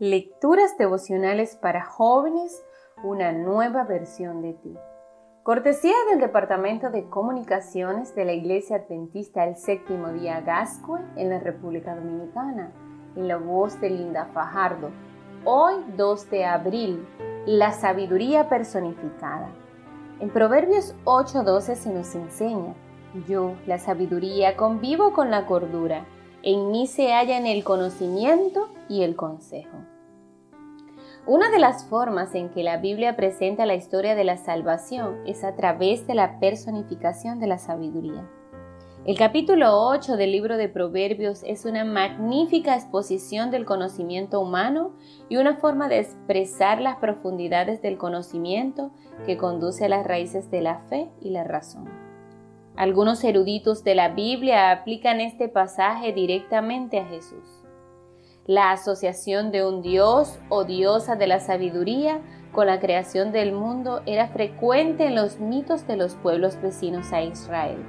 Lecturas devocionales para jóvenes, una nueva versión de ti. Cortesía del Departamento de Comunicaciones de la Iglesia Adventista el Séptimo Día Gascue en la República Dominicana, en la voz de Linda Fajardo. Hoy 2 de abril, la sabiduría personificada. En Proverbios 8:12 se nos enseña, yo, la sabiduría, convivo con la cordura en mí se hallan el conocimiento y el consejo. Una de las formas en que la Biblia presenta la historia de la salvación es a través de la personificación de la sabiduría. El capítulo 8 del libro de Proverbios es una magnífica exposición del conocimiento humano y una forma de expresar las profundidades del conocimiento que conduce a las raíces de la fe y la razón. Algunos eruditos de la Biblia aplican este pasaje directamente a Jesús. La asociación de un dios o diosa de la sabiduría con la creación del mundo era frecuente en los mitos de los pueblos vecinos a Israel,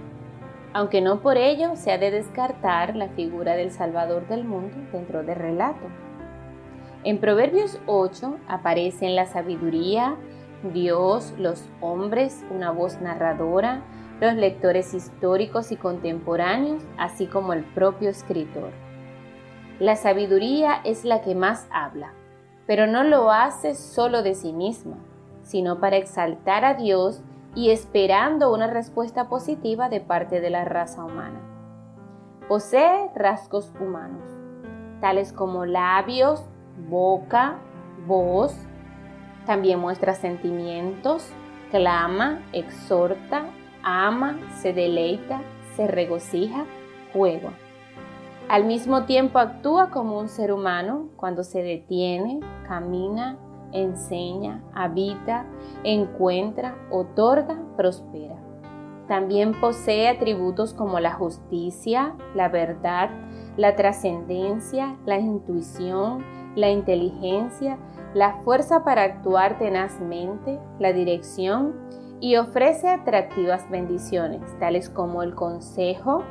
aunque no por ello se ha de descartar la figura del Salvador del mundo dentro del relato. En Proverbios 8 aparecen la sabiduría, Dios, los hombres, una voz narradora, los lectores históricos y contemporáneos, así como el propio escritor. La sabiduría es la que más habla, pero no lo hace solo de sí misma, sino para exaltar a Dios y esperando una respuesta positiva de parte de la raza humana. Posee rasgos humanos, tales como labios, boca, voz, también muestra sentimientos, clama, exhorta, ama, se deleita, se regocija, juega. Al mismo tiempo actúa como un ser humano cuando se detiene, camina, enseña, habita, encuentra, otorga, prospera. También posee atributos como la justicia, la verdad, la trascendencia, la intuición, la inteligencia, la fuerza para actuar tenazmente, la dirección y ofrece atractivas bendiciones, tales como el consejo,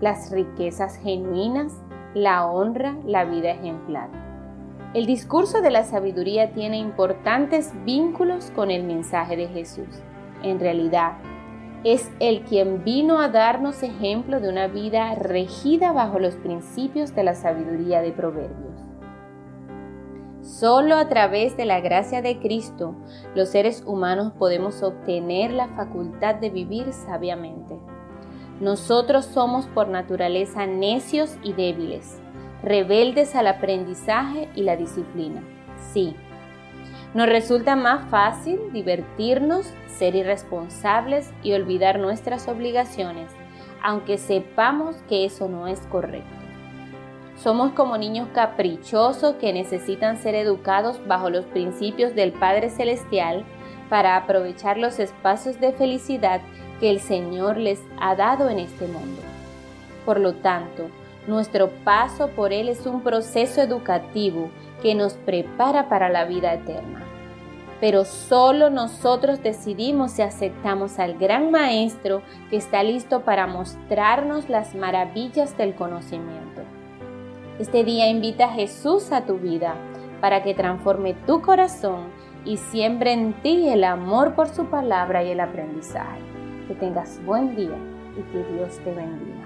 las riquezas genuinas, la honra, la vida ejemplar. El discurso de la sabiduría tiene importantes vínculos con el mensaje de Jesús. En realidad, es el quien vino a darnos ejemplo de una vida regida bajo los principios de la sabiduría de Proverbios. Solo a través de la gracia de Cristo los seres humanos podemos obtener la facultad de vivir sabiamente. Nosotros somos por naturaleza necios y débiles, rebeldes al aprendizaje y la disciplina. Sí, nos resulta más fácil divertirnos, ser irresponsables y olvidar nuestras obligaciones, aunque sepamos que eso no es correcto. Somos como niños caprichosos que necesitan ser educados bajo los principios del Padre Celestial para aprovechar los espacios de felicidad que el Señor les ha dado en este mundo. Por lo tanto, nuestro paso por Él es un proceso educativo que nos prepara para la vida eterna. Pero solo nosotros decidimos si aceptamos al gran Maestro que está listo para mostrarnos las maravillas del conocimiento. Este día invita a Jesús a tu vida para que transforme tu corazón y siembre en ti el amor por su palabra y el aprendizaje. Que tengas buen día y que Dios te bendiga.